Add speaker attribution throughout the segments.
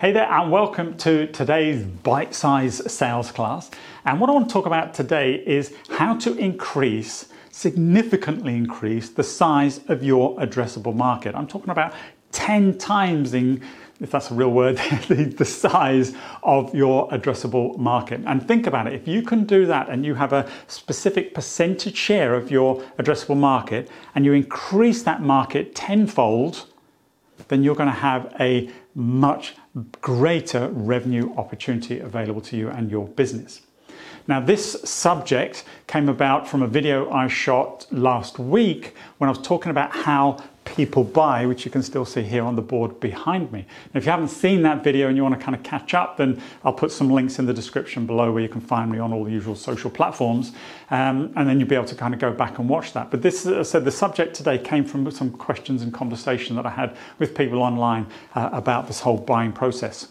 Speaker 1: Hey there, and welcome to today's bite size sales class. And what I want to talk about today is how to increase, significantly increase, the size of your addressable market. I'm talking about 10 times in if that's a real word, the, the, size of your addressable market. And think about it if you can do that and you have a specific percentage share of your addressable market and you increase that market tenfold, then you're going to have a much greater revenue opportunity available to you and your business. Now, this subject came about from a video I shot last week when I was talking about how people buy, which you can still see here on the board behind me. And if you haven't seen that video and you want to kind of catch up, then I'll put some links in the description below where you can find me on all the usual social platforms. Um, and then you'll be able to kind of go back and watch that. But this, as I said, the subject today came from some questions and conversation that I had with people online uh, about this whole buying process.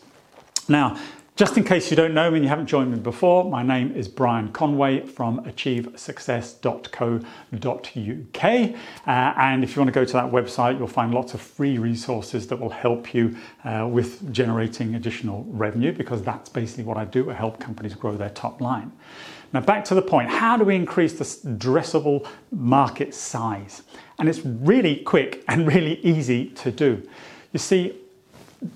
Speaker 1: Now, just in case you don't know me and you haven't joined me before, my name is Brian Conway from achievesuccess.co.uk. Uh, and if you want to go to that website, you'll find lots of free resources that will help you uh, with generating additional revenue because that's basically what I do. I help companies grow their top line. Now, back to the point how do we increase the addressable market size? And it's really quick and really easy to do. You see,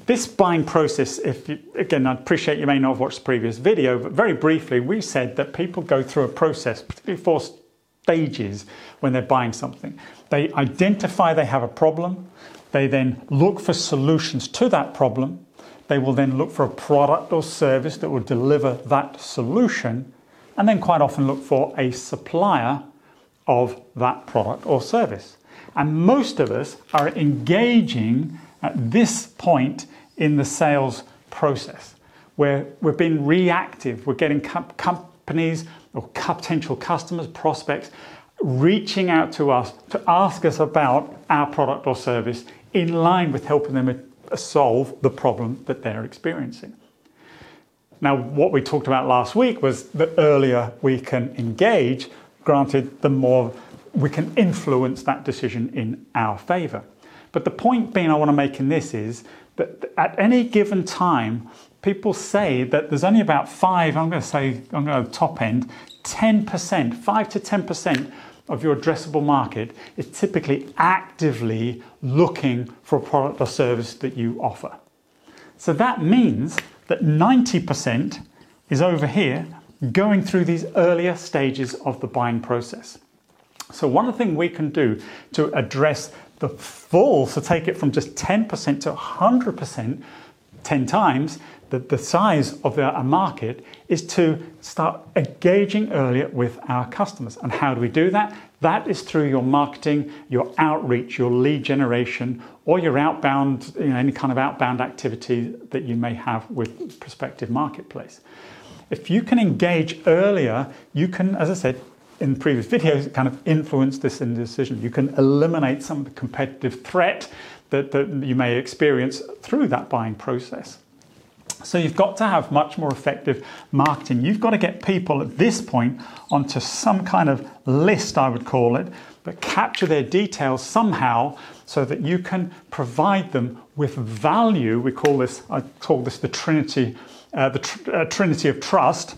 Speaker 1: this buying process, if you, again, I appreciate you may not have watched the previous video, but very briefly, we said that people go through a process, particularly four stages when they're buying something. They identify they have a problem, they then look for solutions to that problem, they will then look for a product or service that will deliver that solution, and then quite often look for a supplier of that product or service. And most of us are engaging at this point in the sales process where we're being reactive. We're getting companies or potential customers, prospects reaching out to us to ask us about our product or service in line with helping them solve the problem that they're experiencing. Now, what we talked about last week was the earlier we can engage, granted, the more we can influence that decision in our favor. But the point being I want to make in this is that at any given time, people say that there's only about five, I'm going to say, I'm going to top end, 10%, 5 to 10% of your addressable market is typically actively looking for a product or service that you offer. So that means that 90% is over here going through these earlier stages of the buying process. So, one things we can do to address the full, so take it from just 10% to 100%, 10 times the, the size of a market, is to start engaging earlier with our customers. And how do we do that? That is through your marketing, your outreach, your lead generation, or your outbound, you know, any kind of outbound activity that you may have with prospective marketplace. If you can engage earlier, you can, as I said, in previous videos kind of influence this indecision. You can eliminate some of the competitive threat that, that you may experience through that buying process. So you've got to have much more effective marketing. You've got to get people at this point onto some kind of list, I would call it, but capture their details somehow so that you can provide them with value. We call this, I call this the Trinity, uh, the tr- uh, Trinity of Trust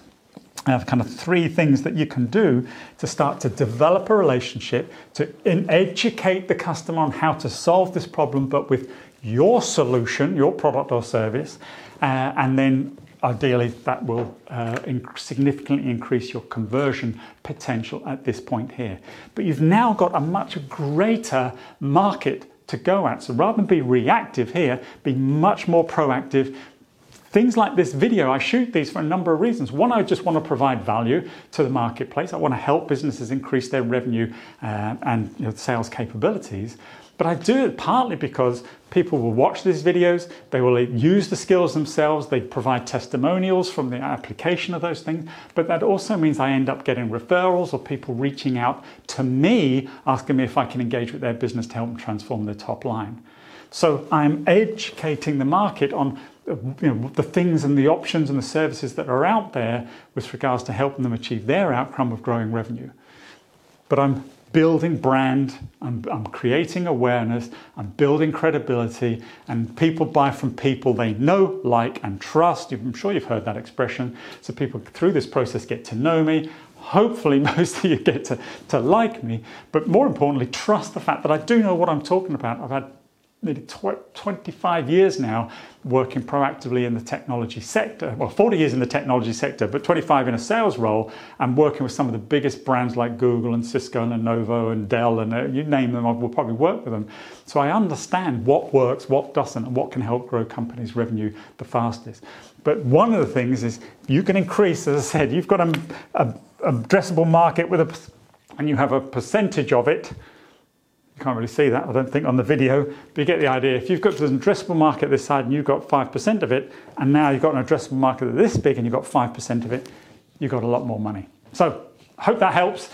Speaker 1: have kind of three things that you can do to start to develop a relationship, to educate the customer on how to solve this problem, but with your solution, your product or service, uh, and then ideally that will uh, significantly increase your conversion potential at this point here. But you've now got a much greater market to go at. So rather than be reactive here, be much more proactive, Things like this video, I shoot these for a number of reasons. One, I just want to provide value to the marketplace. I want to help businesses increase their revenue uh, and you know, sales capabilities. But I do it partly because people will watch these videos, they will use the skills themselves, they provide testimonials from the application of those things. But that also means I end up getting referrals or people reaching out to me asking me if I can engage with their business to help them transform their top line. So I'm educating the market on you know, the things and the options and the services that are out there with regards to helping them achieve their outcome of growing revenue. But I'm building brand, I'm, I'm, creating awareness, I'm building credibility, and people buy from people they know, like, and trust. I'm sure you've heard that expression. So people through this process get to know me. Hopefully, most of you get to, to like me, but more importantly, trust the fact that I do know what I'm talking about. I've had nearly 25 years now working proactively in the technology sector. Well, 40 years in the technology sector, but 25 in a sales role and working with some of the biggest brands like Google and Cisco and Lenovo and Dell and uh, you name them, I will probably work with them. So I understand what works, what doesn't, and what can help grow companies' revenue the fastest. But one of the things is you can increase, as I said, you've got a, a, a addressable market with a, and you have a percentage of it you can't really see that, I don't think, on the video, but you get the idea. If you've got an addressable market this side and you've got 5% of it, and now you've got an addressable market this big and you've got 5% of it, you've got a lot more money. So, hope that helps.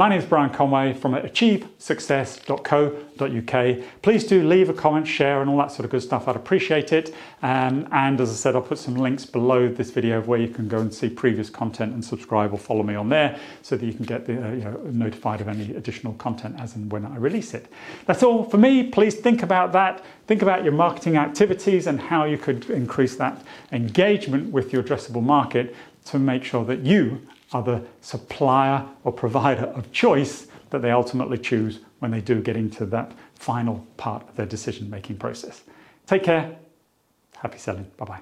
Speaker 1: My name is Brian Conway from achievesuccess.co.uk. Please do leave a comment, share, and all that sort of good stuff. I'd appreciate it. Um, and as I said, I'll put some links below this video where you can go and see previous content and subscribe or follow me on there so that you can get the, uh, you know, notified of any additional content as and when I release it. That's all for me. Please think about that. Think about your marketing activities and how you could increase that engagement with your addressable market to make sure that you are the supplier or provider of choice that they ultimately choose when they do get into that final part of their decision making process. Take care. Happy selling. Bye bye.